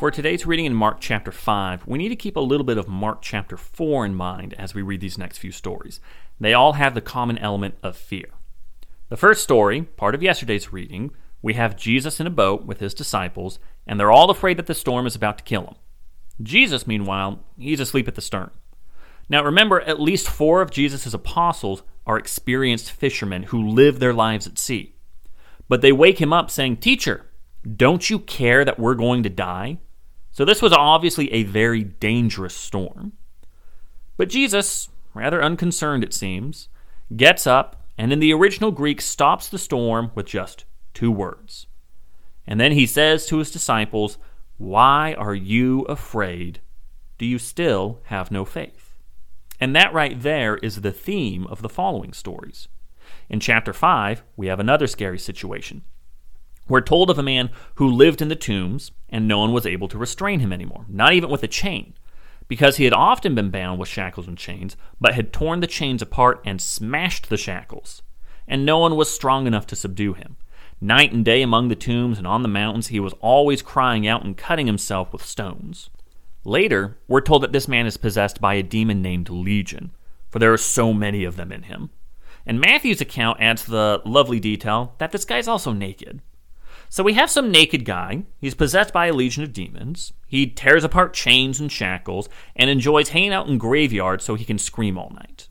For today's reading in Mark chapter 5, we need to keep a little bit of Mark chapter 4 in mind as we read these next few stories. They all have the common element of fear. The first story, part of yesterday's reading, we have Jesus in a boat with his disciples, and they're all afraid that the storm is about to kill him. Jesus, meanwhile, he's asleep at the stern. Now remember, at least four of Jesus' apostles are experienced fishermen who live their lives at sea. But they wake him up saying, Teacher, don't you care that we're going to die? So this was obviously a very dangerous storm. But Jesus, rather unconcerned it seems, gets up and in the original Greek stops the storm with just two words. And then he says to his disciples, Why are you afraid? Do you still have no faith? And that right there is the theme of the following stories. In chapter 5, we have another scary situation. We're told of a man who lived in the tombs, and no one was able to restrain him anymore, not even with a chain, because he had often been bound with shackles and chains, but had torn the chains apart and smashed the shackles, and no one was strong enough to subdue him. Night and day among the tombs and on the mountains, he was always crying out and cutting himself with stones. Later, we're told that this man is possessed by a demon named Legion, for there are so many of them in him. And Matthew's account adds the lovely detail that this guy's also naked. So we have some naked guy. He's possessed by a legion of demons. He tears apart chains and shackles and enjoys hanging out in graveyards so he can scream all night.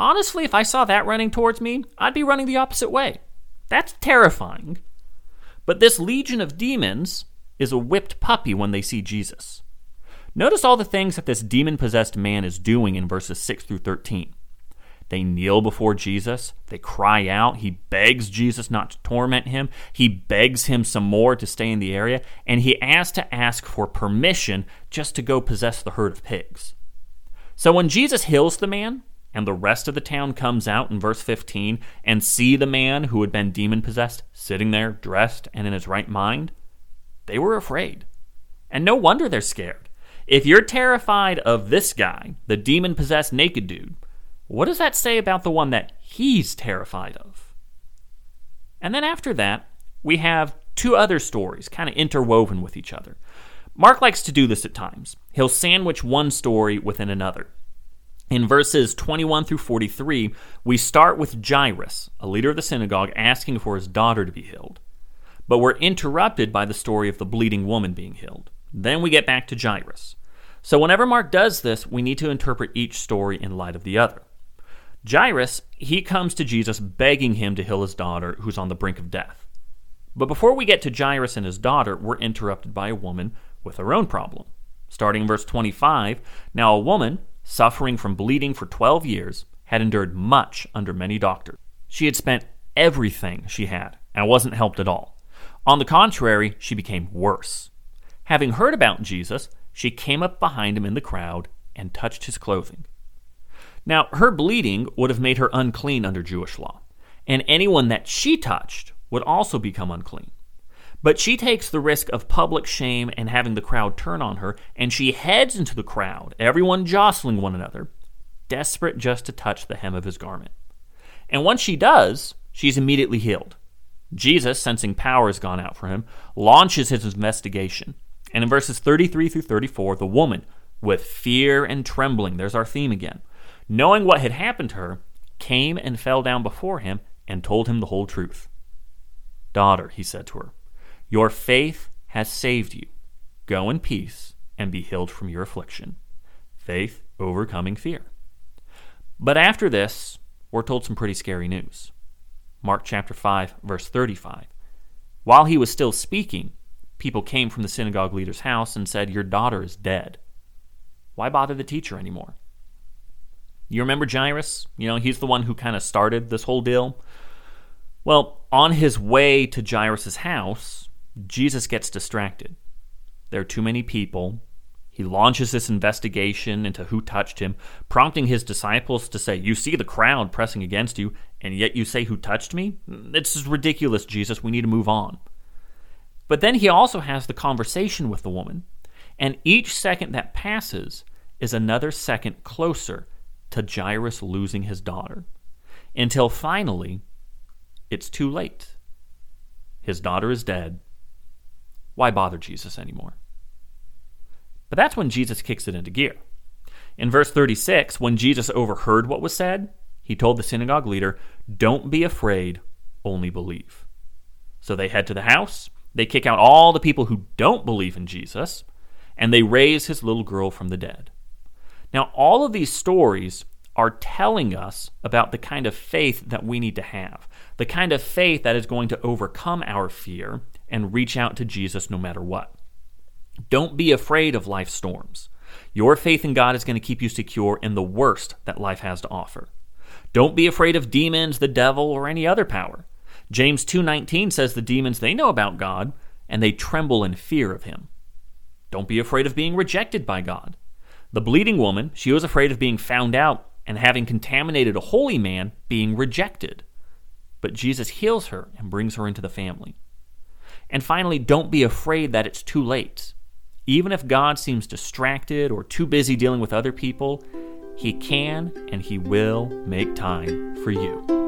Honestly, if I saw that running towards me, I'd be running the opposite way. That's terrifying. But this legion of demons is a whipped puppy when they see Jesus. Notice all the things that this demon possessed man is doing in verses 6 through 13. They kneel before Jesus. They cry out. He begs Jesus not to torment him. He begs him some more to stay in the area. And he asks to ask for permission just to go possess the herd of pigs. So when Jesus heals the man, and the rest of the town comes out in verse 15 and see the man who had been demon possessed sitting there, dressed and in his right mind, they were afraid. And no wonder they're scared. If you're terrified of this guy, the demon possessed naked dude, what does that say about the one that he's terrified of? And then after that, we have two other stories kind of interwoven with each other. Mark likes to do this at times. He'll sandwich one story within another. In verses 21 through 43, we start with Jairus, a leader of the synagogue, asking for his daughter to be healed. But we're interrupted by the story of the bleeding woman being healed. Then we get back to Jairus. So whenever Mark does this, we need to interpret each story in light of the other. Jairus, he comes to Jesus begging him to heal his daughter who's on the brink of death. But before we get to Jairus and his daughter, we're interrupted by a woman with her own problem. Starting in verse 25, now a woman, suffering from bleeding for 12 years, had endured much under many doctors. She had spent everything she had and wasn't helped at all. On the contrary, she became worse. Having heard about Jesus, she came up behind him in the crowd and touched his clothing. Now, her bleeding would have made her unclean under Jewish law, and anyone that she touched would also become unclean. But she takes the risk of public shame and having the crowd turn on her, and she heads into the crowd, everyone jostling one another, desperate just to touch the hem of his garment. And once she does, she's immediately healed. Jesus, sensing power has gone out for him, launches his investigation. And in verses 33 through 34, the woman, with fear and trembling, there's our theme again, knowing what had happened to her, came and fell down before him and told him the whole truth. Daughter, he said to her, your faith has saved you. Go in peace and be healed from your affliction. Faith overcoming fear. But after this, we're told some pretty scary news. Mark chapter 5, verse 35. While he was still speaking, people came from the synagogue leader's house and said, Your daughter is dead. Why bother the teacher anymore? You remember Jairus? You know, he's the one who kind of started this whole deal. Well, on his way to Jairus' house, Jesus gets distracted. There are too many people. He launches this investigation into who touched him, prompting his disciples to say, You see the crowd pressing against you, and yet you say, Who touched me? This is ridiculous, Jesus. We need to move on. But then he also has the conversation with the woman, and each second that passes is another second closer to Jairus losing his daughter, until finally it's too late. His daughter is dead. Why bother Jesus anymore? But that's when Jesus kicks it into gear. In verse 36, when Jesus overheard what was said, he told the synagogue leader, Don't be afraid, only believe. So they head to the house, they kick out all the people who don't believe in Jesus, and they raise his little girl from the dead. Now, all of these stories are telling us about the kind of faith that we need to have, the kind of faith that is going to overcome our fear and reach out to Jesus no matter what. Don't be afraid of life's storms. Your faith in God is going to keep you secure in the worst that life has to offer. Don't be afraid of demons, the devil, or any other power. James 2:19 says the demons they know about God and they tremble in fear of him. Don't be afraid of being rejected by God. The bleeding woman, she was afraid of being found out and having contaminated a holy man being rejected. But Jesus heals her and brings her into the family. And finally, don't be afraid that it's too late. Even if God seems distracted or too busy dealing with other people, He can and He will make time for you.